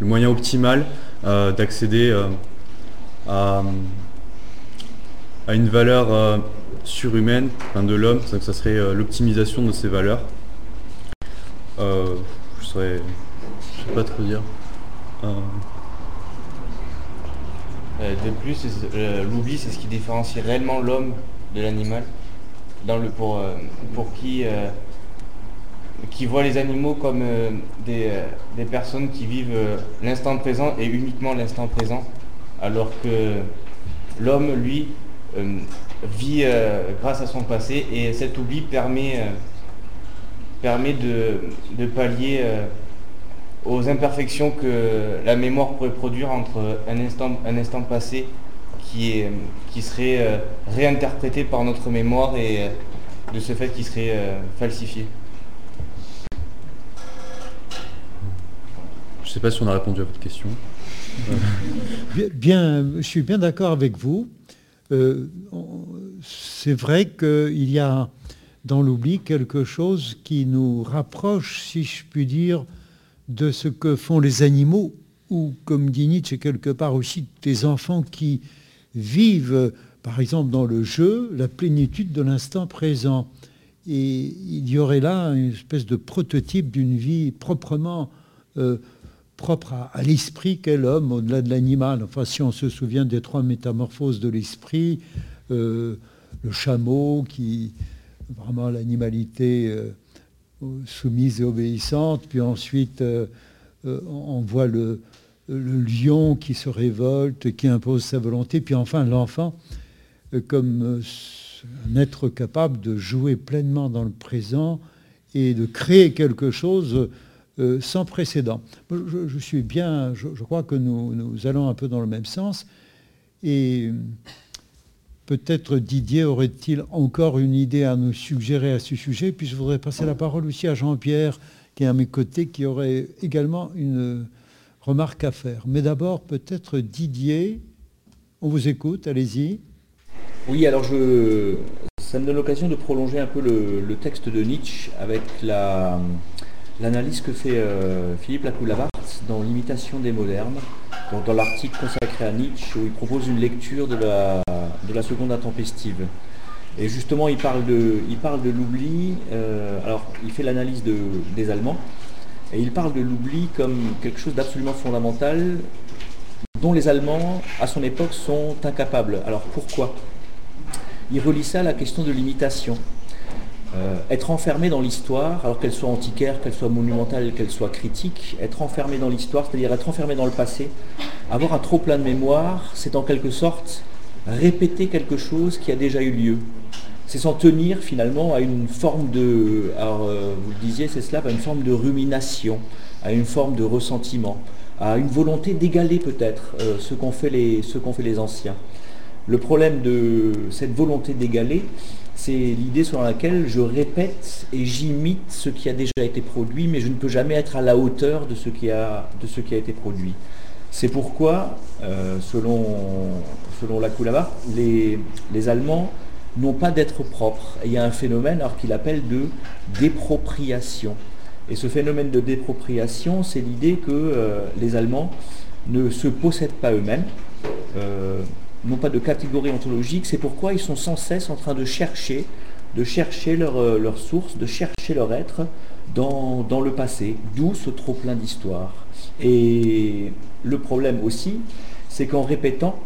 moyen optimal d'accéder à, une valeur surhumaine de l'homme, ça serait l'optimisation de ses valeurs. Euh, je serais. Je sais pas trop dire. Euh. Euh, de plus, l'oubli, c'est ce qui différencie réellement l'homme de l'animal. Dans le pour, pour qui qui voit les animaux comme des, personnes qui vivent l'instant présent et uniquement l'instant présent, alors que l'homme, lui, vit grâce à son passé et cet oubli permet permet de, pallier euh, aux imperfections que la mémoire pourrait produire entre un instant, un instant passé qui, est, qui serait euh, réinterprété par notre mémoire et euh, de ce fait qui serait falsifié. Je ne sais pas si on a répondu à votre question. bien, je suis bien d'accord avec vous. c'est vrai qu'il y a dans l'oubli quelque chose qui nous rapproche, si je puis dire, de ce que font les animaux, ou comme dit Nietzsche, quelque part aussi des enfants qui vivent, par exemple dans le jeu, la plénitude de l'instant présent. Et il y aurait là une espèce de prototype d'une vie proprement euh, propre à, l'esprit qu'est l'homme au-delà de l'animal. Enfin, si on se souvient des trois métamorphoses de l'esprit, euh, le chameau qui, vraiment l'animalité euh, soumise et obéissante, puis ensuite on voit le, lion qui se révolte, qui impose sa volonté, puis enfin l'enfant comme un être capable de jouer pleinement dans le présent et de créer quelque chose euh, sans précédent. Je, suis bien, je, crois que nous, nous, allons un peu dans le même sens. Et peut-être Didier aurait-il encore une idée à nous suggérer à ce sujet. Puis je voudrais passer la parole aussi à Jean-Pierre, qui est à mes côtés, qui aurait également une remarque à faire. Mais d'abord, peut-être Didier, on vous écoute, allez-y. Oui, alors ça me donne l'occasion de prolonger un peu le, texte de Nietzsche avec l'analyse que fait euh, Philippe Lacoulavart dans L'imitation des modernes, dans l'article consacré à Nietzsche où il propose une lecture de la, de la seconde intempestive. Et justement, il parle de, il parle de l'oubli. Euh, alors, il fait l'analyse des Allemands et il parle de l'oubli comme quelque chose d'absolument fondamental dont les Allemands, à son époque, sont incapables. Alors pourquoi? Il relie ça à la question de l'imitation. Euh, être enfermé dans l'histoire, alors qu'elle soit antiquaire, qu'elle soit monumentale, qu'elle soit critique, être enfermé dans l'histoire, c'est-à-dire être enfermé dans le passé, avoir un trop plein de mémoire, c'est en quelque sorte répéter quelque chose qui a déjà eu lieu. C'est s'en tenir finalement à une forme de, alors euh, vous le disiez, c'est cela, à une forme de rumination, à une forme de ressentiment, à une volonté d'égaler peut-être euh, ce qu'ont fait, fait les anciens. Le problème de cette volonté d'égaler, c'est l'idée selon laquelle je répète et j'imite ce qui a déjà été produit, mais je ne peux jamais être à la hauteur de ce qui a, été produit. C'est pourquoi, euh, selon, selon la les, les Allemands n'ont pas d'être propres. Et il y a un phénomène qu'il appelle de dépropriation. Et ce phénomène de dépropriation, c'est l'idée que euh, les Allemands ne se possèdent pas eux-mêmes. Euh, non pas de catégorie ontologique, c'est pourquoi ils sont sans cesse en train de chercher, de chercher leur, euh, leur source, de chercher leur être dans, le passé, d'où ce trop plein d'histoire. Et le problème aussi, c'est qu'en répétant,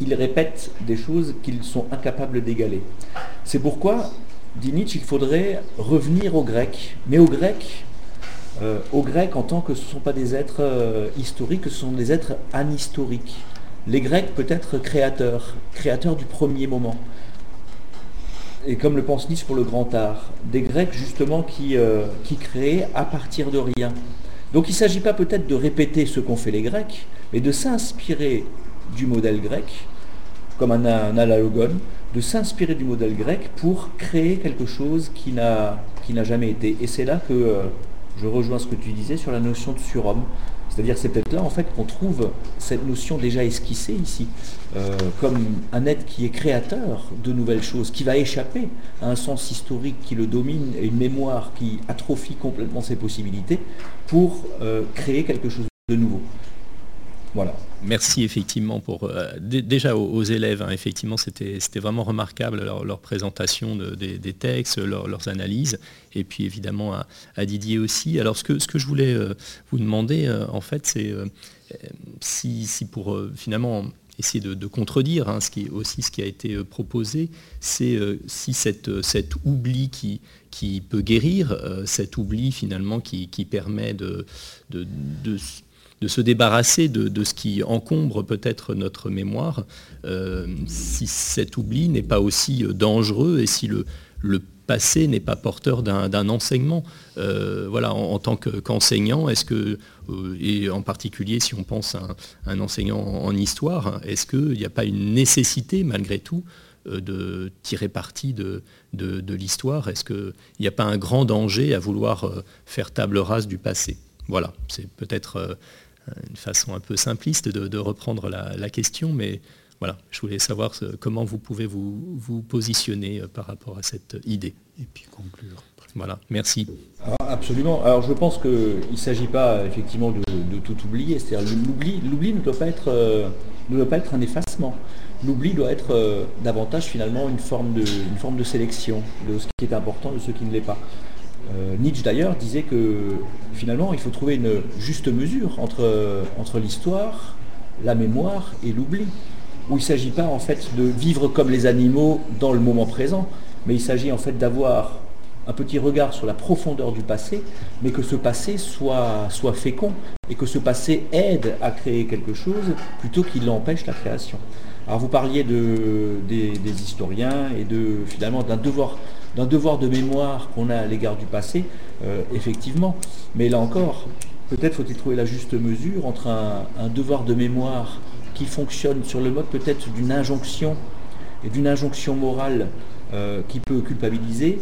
ils répètent des choses qu'ils sont incapables d'égaler. C'est pourquoi, dit Nietzsche, il faudrait revenir aux Grecs, mais aux Grecs, euh, aux Grecs en tant que ce ne sont pas des êtres euh, historiques, ce sont des êtres anhistoriques les Grecs peut-être créateurs, créateurs du premier moment. Et comme le pense Nietzsche pour le grand art, des Grecs justement qui, euh, créaient à partir de rien. Donc il ne s'agit pas peut-être de répéter ce qu'ont fait les Grecs, mais de s'inspirer du modèle grec, comme un, un de s'inspirer du modèle grec pour créer quelque chose qui n'a jamais été. Et c'est là que euh, je rejoins ce que tu disais sur la notion de surhomme. C'est-à-dire c'est peut-être là en fait qu'on trouve cette notion déjà esquissée ici, euh, comme un être qui est créateur de nouvelles choses, qui va échapper à un sens historique qui le domine et une mémoire qui atrophie complètement ses possibilités pour euh, créer quelque chose de nouveau. Voilà. Merci effectivement pour euh, déjà aux, élèves. Hein, effectivement, c'était vraiment remarquable leur, présentation des, textes, leurs analyses, et puis évidemment à, Didier aussi. Alors ce que, ce que je voulais euh, vous demander, euh, en fait, c'est si, pour finalement essayer de, contredire hein, ce qui aussi ce qui a été proposé, c'est si cette, cet oubli qui, qui peut guérir, cet oubli finalement qui, permet de, de, de se débarrasser de, ce qui encombre peut-être notre mémoire, euh, si cet oubli n'est pas aussi euh, dangereux et si le, passé n'est pas porteur d'un enseignement. Euh, voilà, en, tant qu'enseignant, est-ce que, et en particulier si on pense à un, enseignant en, histoire, est-ce qu'il n'y a pas une nécessité malgré tout de tirer parti de, de l'histoire? Est-ce qu'il n'y a pas un grand danger à vouloir faire table rase du passé? Voilà, c'est peut-être une façon un peu simpliste de, reprendre la, question, mais voilà, je voulais savoir comment vous pouvez vous, positionner euh, par rapport à cette idée. Et puis conclure. Voilà, merci. Alors, Absolument. Alors je pense qu'il ne s'agit pas effectivement de, tout oublier. C'est-à-dire l'oubli, l'oubli ne doit pas être euh, ne doit pas être un effacement. L'oubli doit être euh, davantage finalement une forme, de, une forme de sélection de ce qui est important, de ce qui ne l'est pas. Euh, Nietzsche d'ailleurs disait que finalement il faut trouver une juste mesure entre, l'histoire, la mémoire et l'oubli. Où il ne s'agit pas en fait de vivre comme les animaux dans le moment présent, mais il s'agit en fait d'avoir un petit regard sur la profondeur du passé, mais que ce passé soit, fécond et que ce passé aide à créer quelque chose plutôt qu'il empêche la création. Alors vous parliez de, des, historiens et finalement d'un devoir, d'un devoir de mémoire qu'on a à l'égard du passé, euh, effectivement. Mais là encore, peut-être faut-il trouver la juste mesure entre un, devoir de mémoire qui fonctionne sur le mode peut-être d'une injonction et d'une injonction morale euh, qui peut culpabiliser,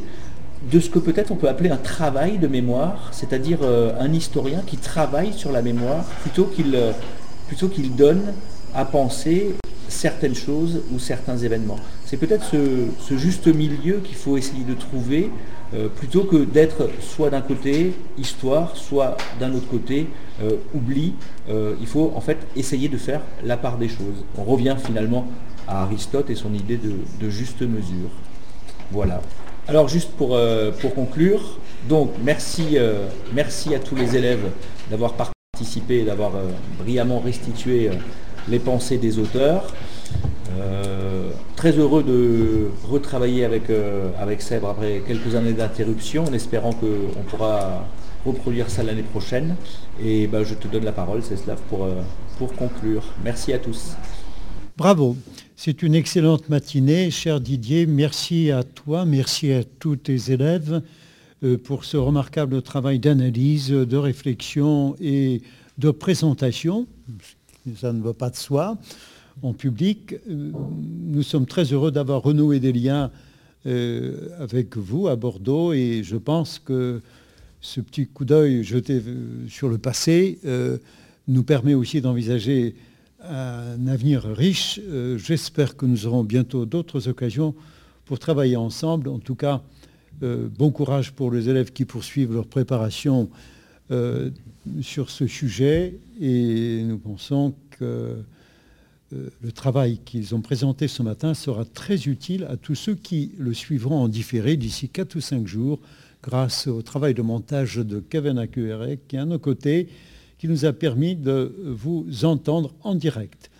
de ce que peut-être on peut appeler un travail de mémoire, c'est-à-dire euh, un historien qui travaille sur la mémoire plutôt qu'il plutôt qu'il donne à penser certaines choses ou certains événements. C'est peut-être ce, juste milieu qu'il faut essayer de trouver euh, plutôt que d'être soit d'un côté histoire, soit d'un autre côté oubli. il faut en fait essayer de faire la part des choses. On revient finalement à Aristote et son idée de, juste mesure. Voilà. Alors juste pour, euh, conclure, donc merci, euh, merci à tous les élèves d'avoir participé, d'avoir euh, brillamment restitué les pensées des auteurs. très heureux de retravailler avec, avec Sèbre après quelques années d'interruption, en espérant qu'on pourra reproduire ça l'année prochaine. Et ben, je te donne la parole, Céslav, pour, pour conclure. Merci à tous. Bravo. C'est une excellente matinée, cher Didier. Merci à toi, merci à tous tes élèves euh, pour ce remarquable travail d'analyse, de réflexion et de présentation. Ça ne va pas de soi en public. Euh, nous sommes très heureux d'avoir renoué des liens euh, avec vous à Bordeaux et je pense que ce petit coup d'œil jeté sur le passé nous permet aussi d'envisager un avenir riche. Euh, j'espère que nous aurons bientôt d'autres occasions pour travailler ensemble. En tout cas, euh, bon courage pour les élèves qui poursuivent leur préparation euh, sur ce sujet et nous pensons que le travail qu'ils ont présenté ce matin sera très utile à tous ceux qui le suivront en différé d'ici 4 ou 5 jours grâce au travail de montage de Kevin Acuere qui est à nos côtés qui nous a permis de vous entendre en direct.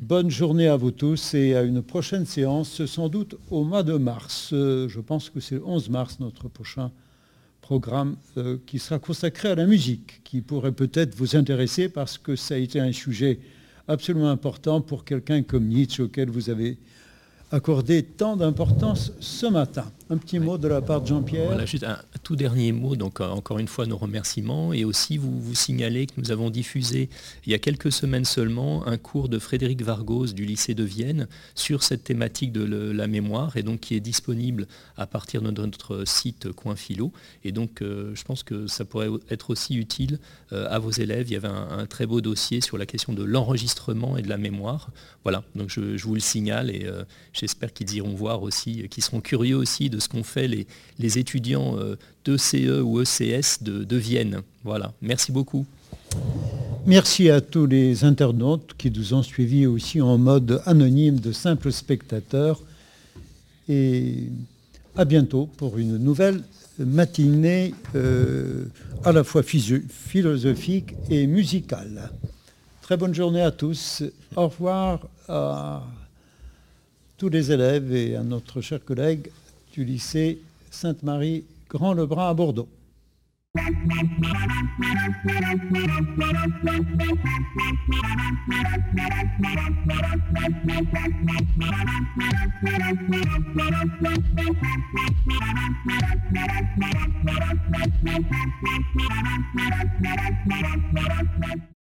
Bonne journée à vous tous et à une prochaine séance, sans doute au mois de mars. Euh, je pense que c'est le 11 mars notre prochain programme euh, qui sera consacré à la musique, qui pourrait peut-être vous intéresser parce que ça a été un sujet absolument important pour quelqu'un comme Nietzsche auquel vous avez accordé tant d'importance ce matin. Un petit mot de la part de Jean-Pierre. Voilà, juste un tout dernier mot, donc euh, encore une fois nos remerciements et aussi vous vous signaler que nous avons diffusé il y a quelques semaines seulement un cours de Frédéric Vargos du lycée de Vienne sur cette thématique de la mémoire et donc qui est disponible à partir de notre site Coin Philo et donc euh, je pense que ça pourrait être aussi utile euh, à vos élèves. Il y avait un, très beau dossier sur la question de l'enregistrement et de la mémoire. Voilà, donc je, vous le signale et j'espère qu'ils iront voir aussi, qu'ils seront curieux aussi ce qu'ont fait les, les étudiants d'ECE ou ECS de, de Vienne. Voilà, merci beaucoup. Merci à tous les internautes qui nous ont suivis aussi en mode anonyme de simples spectateurs. Et à bientôt pour une nouvelle matinée euh, à la fois philosophique et musicale. Très bonne journée à tous. Au revoir à tous les élèves et à notre cher collègue du lycée Sainte-Marie Grand Lebrun à Bordeaux.